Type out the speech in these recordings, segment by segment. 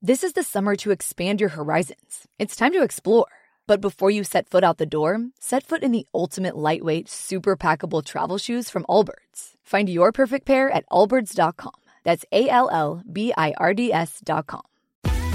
This is the summer to expand your horizons. It's time to explore. But before you set foot out the door, set foot in the ultimate lightweight, super packable travel shoes from Allbirds. Find your perfect pair at allbirds.com. That's A L L B I R D S.com.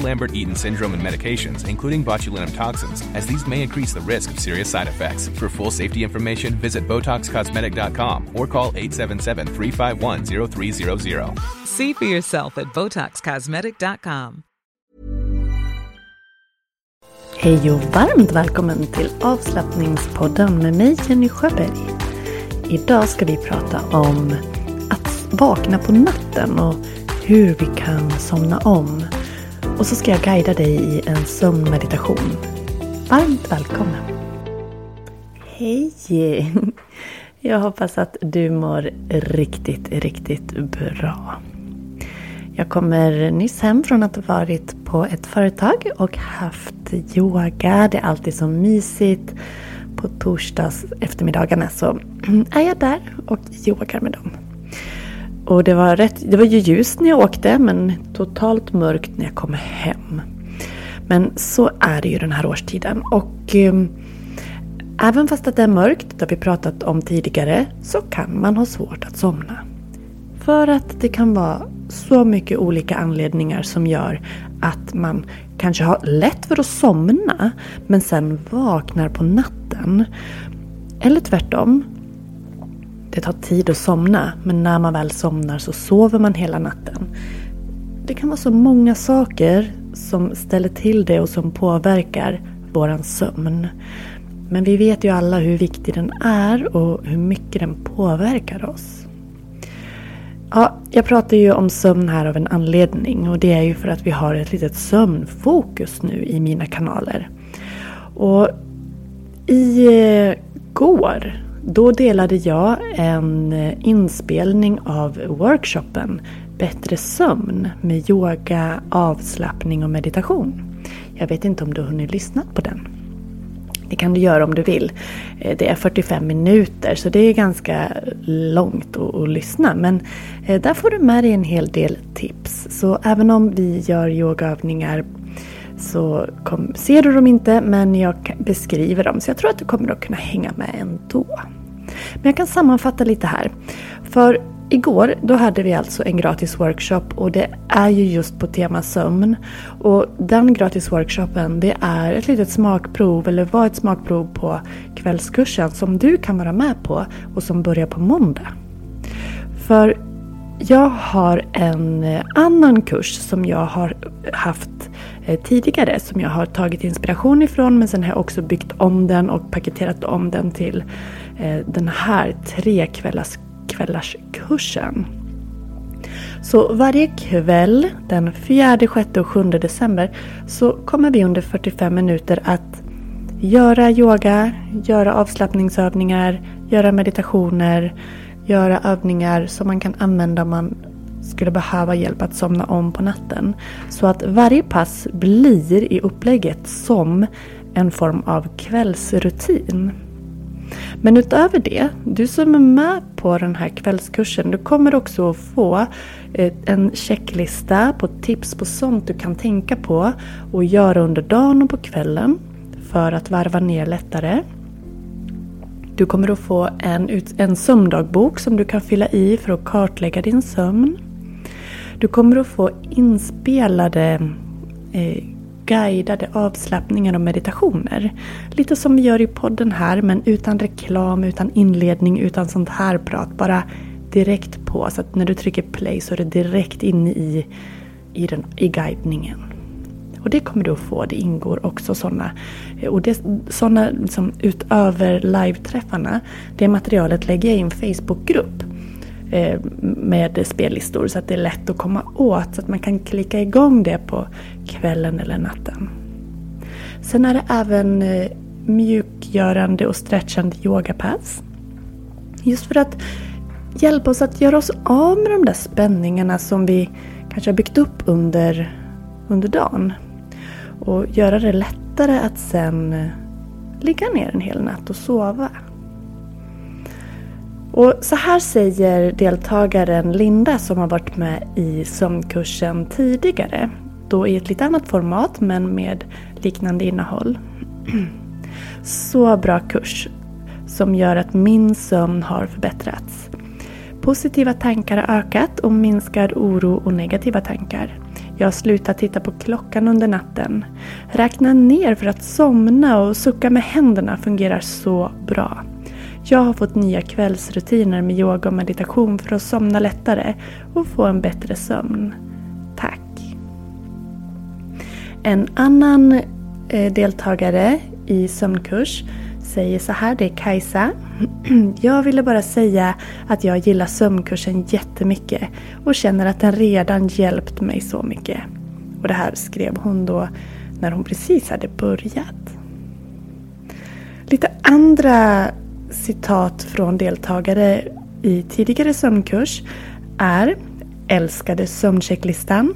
Lambert-Eaton syndrome and medications, including botulinum toxins, as these may increase the risk of serious side effects. For full safety information, visit BotoxCosmetic.com or call 877-351-0300. See for yourself at BotoxCosmetic.com. Hej och varmt välkommen till avslappningspodden med mig Jenny Sjöberg. Idag ska vi prata om att vakna på natten och hur vi kan somna om. Och så ska jag guida dig i en sömnmeditation. Varmt välkommen! Hej! Jag hoppas att du mår riktigt, riktigt bra. Jag kommer nyss hem från att ha varit på ett företag och haft yoga. Det är alltid så mysigt. På torsdags eftermiddagarna så är jag där och yogar med dem. Och det var, rätt, det var ju ljust när jag åkte men totalt mörkt när jag kom hem. Men så är det ju den här årstiden. Och eh, även fast att det är mörkt, det har vi pratat om tidigare, så kan man ha svårt att somna. För att det kan vara så mycket olika anledningar som gör att man kanske har lätt för att somna men sen vaknar på natten. Eller tvärtom. Det tar tid att somna men när man väl somnar så sover man hela natten. Det kan vara så många saker som ställer till det och som påverkar våran sömn. Men vi vet ju alla hur viktig den är och hur mycket den påverkar oss. Ja, jag pratar ju om sömn här av en anledning och det är ju för att vi har ett litet sömnfokus nu i mina kanaler. Och igår, eh, då delade jag en eh, inspelning av workshopen Bättre sömn med yoga, avslappning och meditation. Jag vet inte om du har hunnit lyssna på den. Det kan du göra om du vill. Eh, det är 45 minuter så det är ganska långt att, att lyssna. Men eh, där får du med dig en hel del tips. Så även om vi gör yogaövningar så kom, ser du dem inte men jag beskriver dem. Så jag tror att du kommer att kunna hänga med ändå. Men jag kan sammanfatta lite här. För Igår då hade vi alltså en gratis workshop och det är ju just på tema sömn. Och den gratis workshopen det är ett litet smakprov eller var ett smakprov på kvällskursen som du kan vara med på och som börjar på måndag. För jag har en eh, annan kurs som jag har haft eh, tidigare som jag har tagit inspiration ifrån men sen har jag också byggt om den och paketerat om den till Eh, den här tre kvällars kvällarskursen. Så varje kväll den 4, 6 och 7 december så kommer vi under 45 minuter att göra yoga, göra avslappningsövningar, göra meditationer, göra övningar som man kan använda om man skulle behöva hjälp att somna om på natten. Så att varje pass blir i upplägget som en form av kvällsrutin. Men utöver det, du som är med på den här kvällskursen, du kommer också att få eh, en checklista på tips på sånt du kan tänka på och göra under dagen och på kvällen för att varva ner lättare. Du kommer att få en, en sömndagbok som du kan fylla i för att kartlägga din sömn. Du kommer att få inspelade eh, guidade avslappningar och meditationer. Lite som vi gör i podden här men utan reklam, utan inledning, utan sånt här prat. Bara direkt på så att när du trycker play så är du direkt inne i, i, den, i guidningen. Och det kommer du att få. Det ingår också sådana. Och det, sådana liksom, utöver live-träffarna. Det materialet lägger jag i en Facebookgrupp eh, Eh, med spellistor så att det är lätt att komma åt. Så att man kan klicka igång det på kvällen eller natten. Sen är det även eh, mjukgörande och stretchande yogapass. Just för att hjälpa oss att göra oss av med de där spänningarna som vi kanske har byggt upp under, under dagen. Och göra det lättare att sen eh, ligga ner en hel natt och sova. Och så här säger deltagaren Linda som har varit med i sömnkursen tidigare. Då i ett lite annat format men med liknande innehåll. Så bra kurs som gör att min sömn har förbättrats. Positiva tankar har ökat och minskad oro och negativa tankar. Jag har slutat titta på klockan under natten. Räkna ner för att somna och sucka med händerna fungerar så bra. Jag har fått nya kvällsrutiner med yoga och meditation för att somna lättare och få en bättre sömn. Tack! En annan eh, deltagare i sömnkurs säger så här, det är Kajsa. Jag ville bara säga att jag gillar sömnkursen jättemycket och känner att den redan hjälpt mig så mycket. Och det här skrev hon då när hon precis hade börjat. Lite andra citat från deltagare i tidigare sömnkurs är Älskade sömnchecklistan.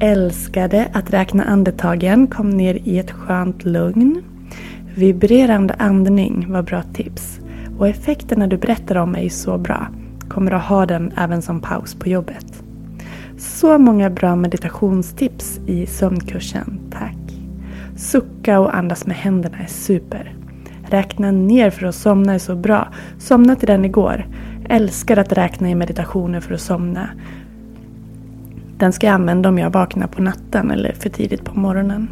Älskade att räkna andetagen, kom ner i ett skönt lugn. Vibrerande andning var bra tips. Och effekterna du berättar om är så bra. Kommer att ha den även som paus på jobbet. Så många bra meditationstips i sömnkursen, tack. Sucka och andas med händerna är super. Räkna ner för att somna är så bra. Somna till den igår. Älskar att räkna i meditationer för att somna. Den ska jag använda om jag vaknar på natten eller för tidigt på morgonen.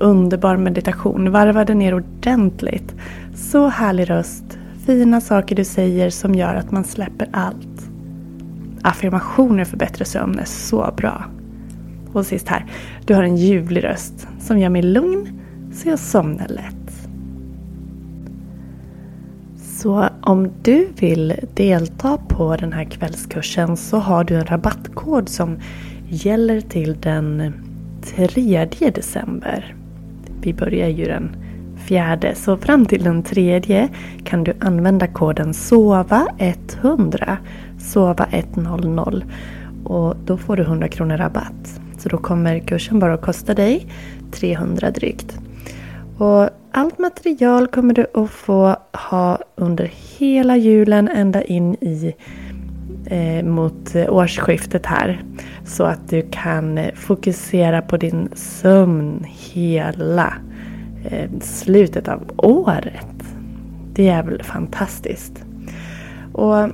Underbar meditation. Varva den ner ordentligt. Så härlig röst. Fina saker du säger som gör att man släpper allt. Affirmationer för bättre sömn är så bra. Och sist här. Du har en ljuvlig röst som gör mig lugn så jag somnar lätt. Så om du vill delta på den här kvällskursen så har du en rabattkod som gäller till den 3 december. Vi börjar ju den 4 så fram till den 3 kan du använda koden SOVA100 SOVA100 och då får du 100 kronor rabatt. Så då kommer kursen bara att kosta dig 300 drygt. Och allt material kommer du att få ha under hela julen ända in i eh, mot eh, årsskiftet här. Så att du kan eh, fokusera på din sömn hela eh, slutet av året. Det är väl fantastiskt. Och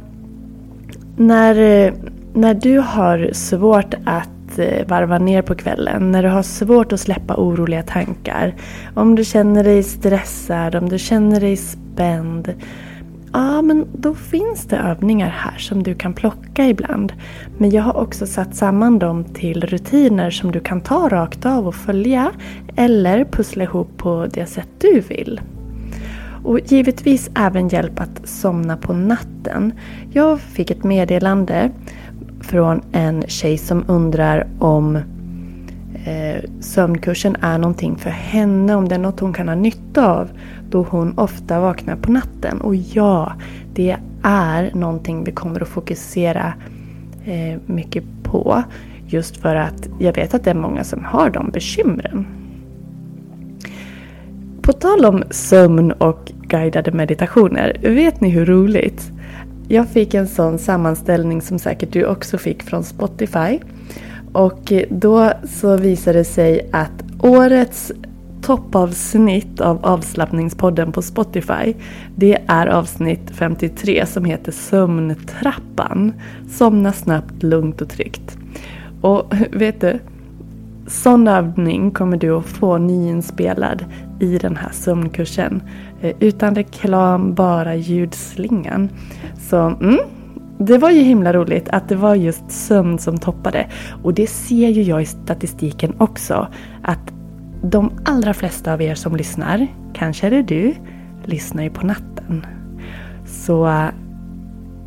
när, eh, när du har svårt att Eh, varva ner på kvällen. När du har svårt att släppa oroliga tankar. Om du känner dig stressad, om du känner dig spänd. Ja, men då finns det övningar här som du kan plocka ibland. Men jag har också satt samman dem till rutiner som du kan ta rakt av och följa. Eller pussla ihop på det sätt du vill. Och givetvis även hjälp att somna på natten. Jag fick ett meddelande från en tjej som undrar om eh, sömnkursen är någonting för henne, om det är något hon kan ha nytta av då hon ofta vaknar på natten. Och ja, det är någonting vi kommer att fokusera eh, mycket på. Just för att jag vet att det är många som har de bekymren. På tal om sömn och guidade meditationer, vet ni hur roligt? Jag fick en sån sammanställning som säkert du också fick från Spotify. Och då så visade det sig att årets toppavsnitt av avslappningspodden på Spotify det är avsnitt 53 som heter Sömntrappan. Somna snabbt, lugnt och tryggt. Och vet du? Sån övning kommer du att få nyinspelad i den här sömnkursen. Eh, utan reklam, bara ljudslingan. Så mm, det var ju himla roligt att det var just sömn som toppade. Och det ser ju jag i statistiken också. Att de allra flesta av er som lyssnar, kanske är det du, lyssnar ju på natten. Så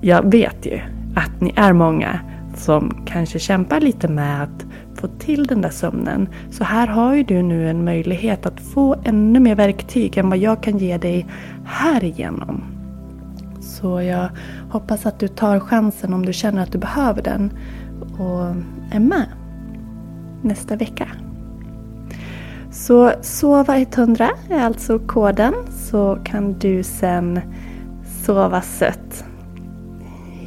jag vet ju att ni är många som kanske kämpar lite med att få till den där sömnen. Så här har ju du nu en möjlighet att få ännu mer verktyg än vad jag kan ge dig här igenom. Så jag hoppas att du tar chansen om du känner att du behöver den och är med nästa vecka. Så sova 100 är alltså koden så kan du sen sova sött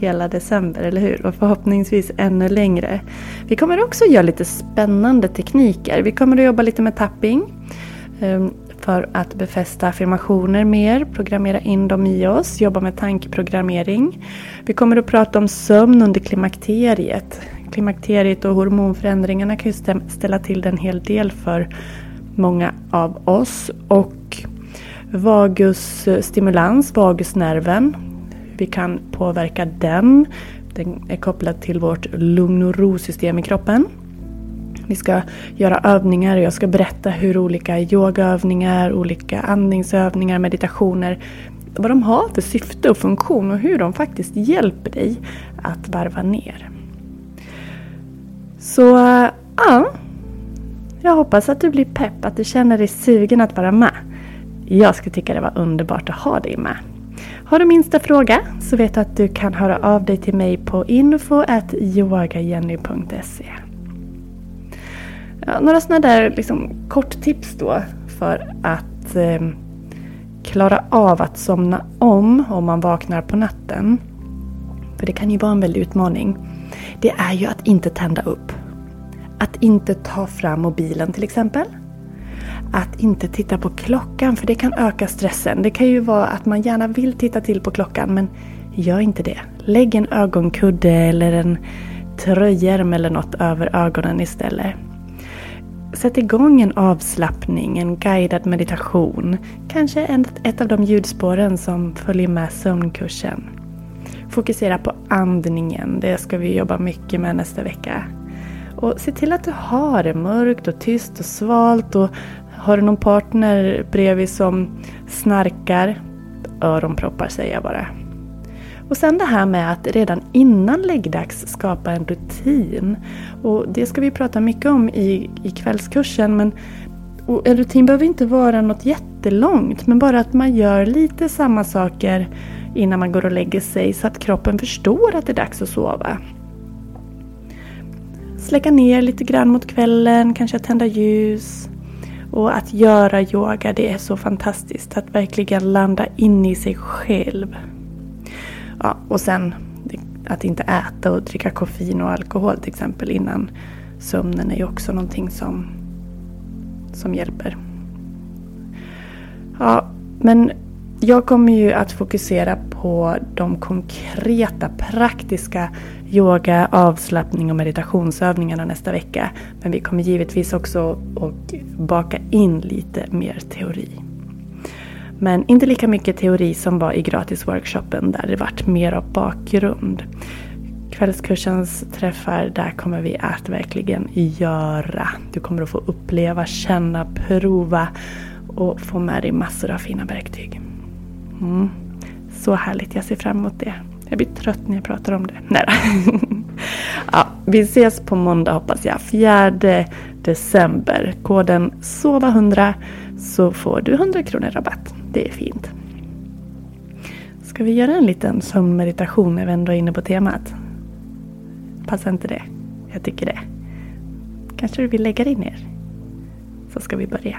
hela december, eller hur? Och förhoppningsvis ännu längre. Vi kommer också göra lite spännande tekniker. Vi kommer att jobba lite med tapping ehm, för att befästa affirmationer mer, programmera in dem i oss, jobba med tankeprogrammering. Vi kommer att prata om sömn under klimakteriet. Klimakteriet och hormonförändringarna kan ju ställa till det en hel del för många av oss. Och vagusstimulans, eh, vagusnerven, vi kan påverka den. Den är kopplad till vårt lugn och ro-system i kroppen. Vi ska göra övningar och jag ska berätta hur olika yogaövningar, olika andningsövningar, meditationer, vad de har för syfte och funktion och hur de faktiskt hjälper dig att varva ner. Så ja, jag hoppas att du blir pepp, att du känner dig sugen att vara med. Jag skulle tycka det var underbart att ha dig med. Har du minsta fråga så vet du att du kan höra av dig till mig på info.yogajenny.se ja, Några sådana där liksom, korttips då för att eh, klara av att somna om om man vaknar på natten. För det kan ju vara en väldig utmaning. Det är ju att inte tända upp. Att inte ta fram mobilen till exempel att inte titta på klockan för det kan öka stressen. Det kan ju vara att man gärna vill titta till på klockan men gör inte det. Lägg en ögonkudde eller en tröjärm eller något över ögonen istället. Sätt igång en avslappning, en guidad meditation. Kanske ett av de ljudspåren som följer med sömnkursen. Fokusera på andningen, det ska vi jobba mycket med nästa vecka. Och se till att du har det mörkt och tyst och svalt och har du någon partner bredvid som snarkar, öronproppar säger jag bara. Och sen det här med att redan innan läggdags skapa en rutin. Och det ska vi prata mycket om i, i kvällskursen. Men, en rutin behöver inte vara något jättelångt, men bara att man gör lite samma saker innan man går och lägger sig så att kroppen förstår att det är dags att sova. Släcka ner lite grann mot kvällen, kanske tända ljus. Och att göra yoga, det är så fantastiskt. Att verkligen landa in i sig själv. Ja, och sen att inte äta och dricka koffein och alkohol till exempel innan sömnen är ju också någonting som, som hjälper. Ja, men jag kommer ju att fokusera på de konkreta praktiska yoga, avslappning och meditationsövningarna nästa vecka. Men vi kommer givetvis också att baka in lite mer teori. Men inte lika mycket teori som var i gratisworkshopen där det vart mer av bakgrund. Kvällskursens träffar, där kommer vi att verkligen göra. Du kommer att få uppleva, känna, prova och få med dig massor av fina verktyg. Mm. Så härligt, jag ser fram emot det. Jag blir trött när jag pratar om det. Nej ja, Vi ses på måndag hoppas jag. 4 december. Koden SOVA100 så får du 100 kronor rabatt. Det är fint. Ska vi göra en liten sömnmeditation när vi ändå är inne på temat? Passar inte det? Jag tycker det. Kanske du vill lägga dig ner? Så ska vi börja.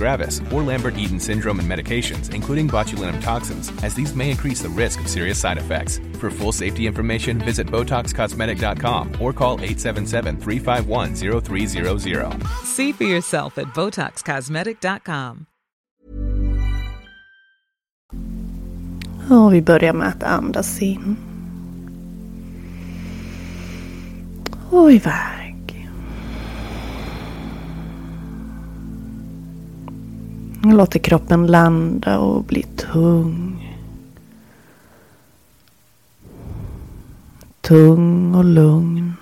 gravis, or Lambert-Eaton syndrome and medications, including botulinum toxins, as these may increase the risk of serious side effects. For full safety information, visit BotoxCosmetic.com or call 877-351-0300. See for yourself at BotoxCosmetic.com. Och vi börjar med att andas in. Och iväg. Låter kroppen landa och bli tung. Tung och lugn.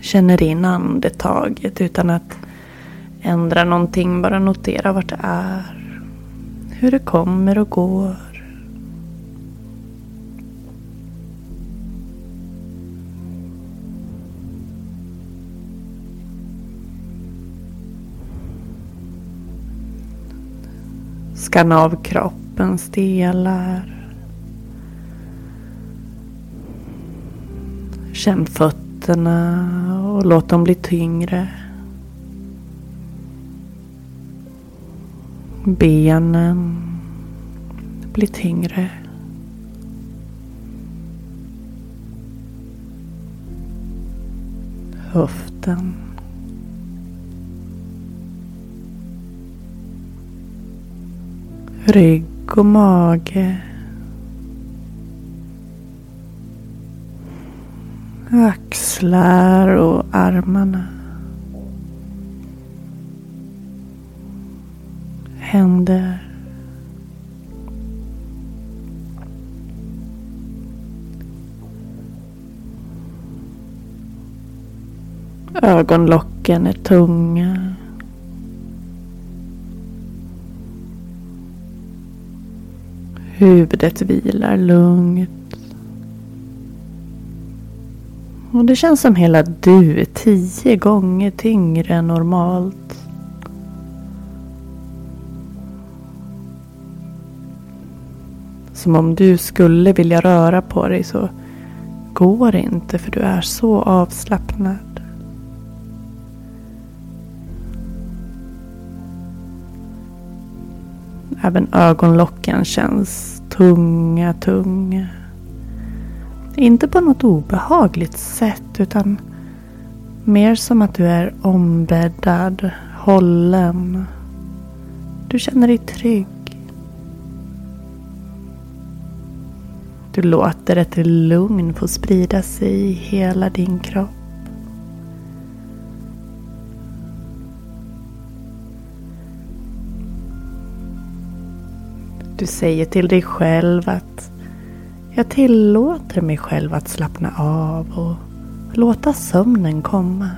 Känner in andetaget utan att ändra någonting. Bara notera vart det är. Hur det kommer och går. Skanna av kroppens delar. Känn fötterna och låt dem bli tyngre. Benen blir tyngre. Höften. Rygg och mage. Axlar och armarna. Händer. Ögonlocken är tunga. Huvudet vilar lugnt. Och det känns som hela du är tio gånger tyngre än normalt. Som om du skulle vilja röra på dig så går det inte för du är så avslappnad. Även ögonlocken känns tunga, tunga. Inte på något obehagligt sätt utan mer som att du är ombäddad, hållen. Du känner dig trygg. Du låter ett lugn få sprida sig i hela din kropp. Du säger till dig själv att jag tillåter mig själv att slappna av och låta sömnen komma.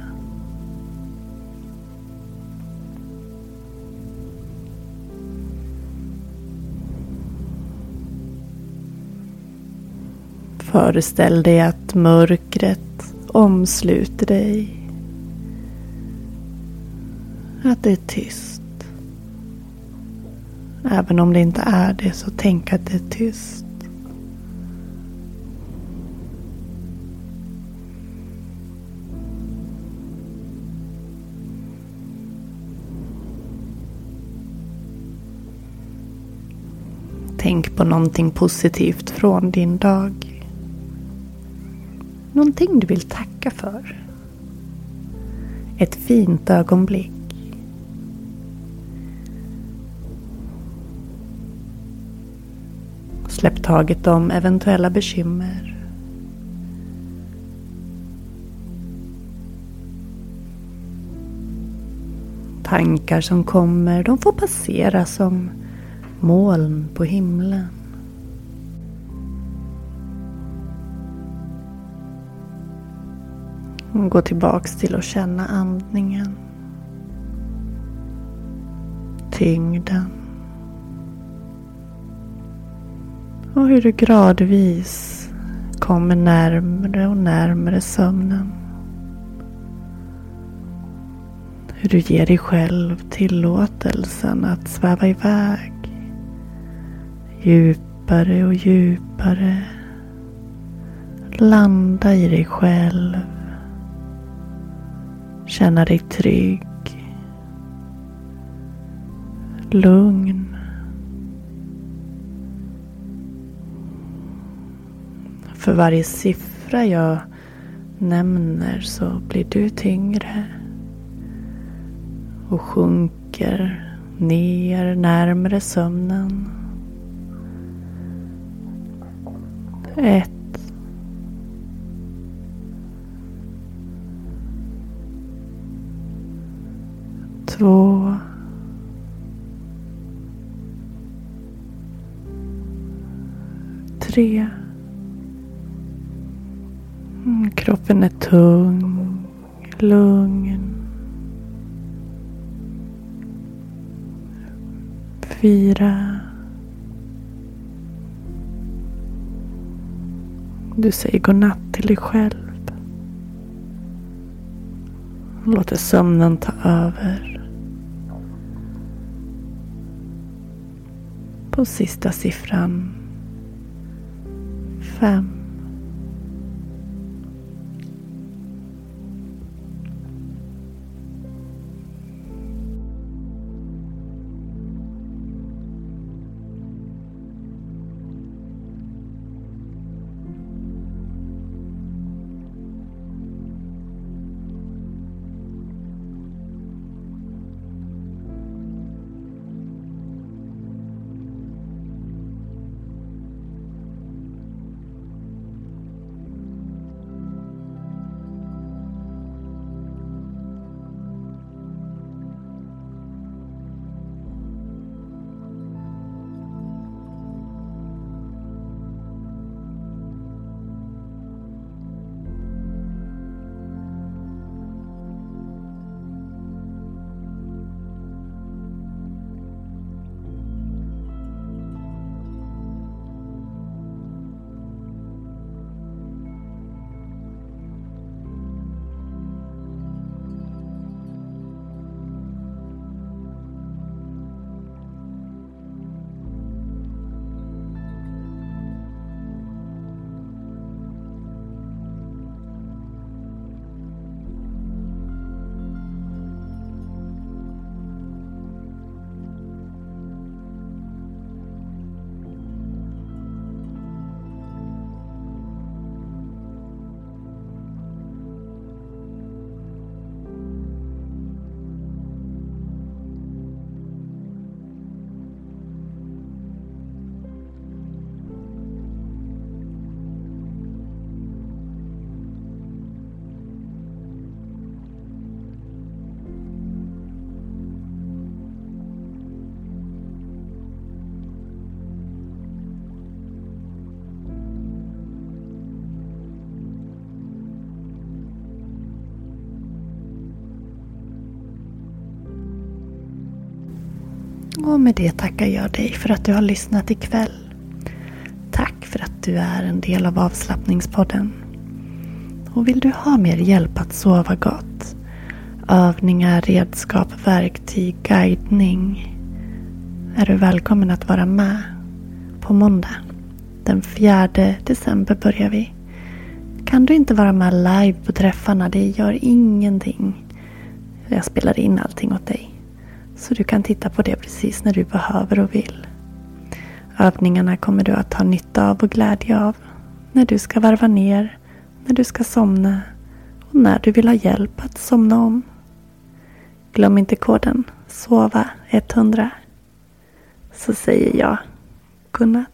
Föreställ dig att mörkret omsluter dig. Att det är tyst. Även om det inte är det så tänk att det är tyst. Tänk på någonting positivt från din dag. Någonting du vill tacka för. Ett fint ögonblick. Släpp taget om eventuella bekymmer. Tankar som kommer, de får passera som moln på himlen. Gå tillbaks till att känna andningen. Tyngden. Och hur du gradvis kommer närmre och närmre sömnen. Hur du ger dig själv tillåtelsen att sväva iväg. Djupare och djupare. Landa i dig själv. Känna dig trygg. Lugn. För varje siffra jag nämner så blir du tyngre. Och sjunker ner närmre sömnen. Ett. Två. Tre. Mm, kroppen är tung, lugn. Fyra. Du säger godnatt till dig själv. Låter sömnen ta över. På sista siffran. Fem. Och med det tackar jag dig för att du har lyssnat ikväll. Tack för att du är en del av avslappningspodden. Och vill du ha mer hjälp att sova gott? Övningar, redskap, verktyg, guidning. Är du välkommen att vara med på måndag. Den 4 december börjar vi. Kan du inte vara med live på träffarna, det gör ingenting. Jag spelar in allting åt dig. Så du kan titta på det precis när du behöver och vill. Övningarna kommer du att ha nytta av och glädje av när du ska varva ner, när du ska somna och när du vill ha hjälp att somna om. Glöm inte koden SOVA100 så säger jag godnatt.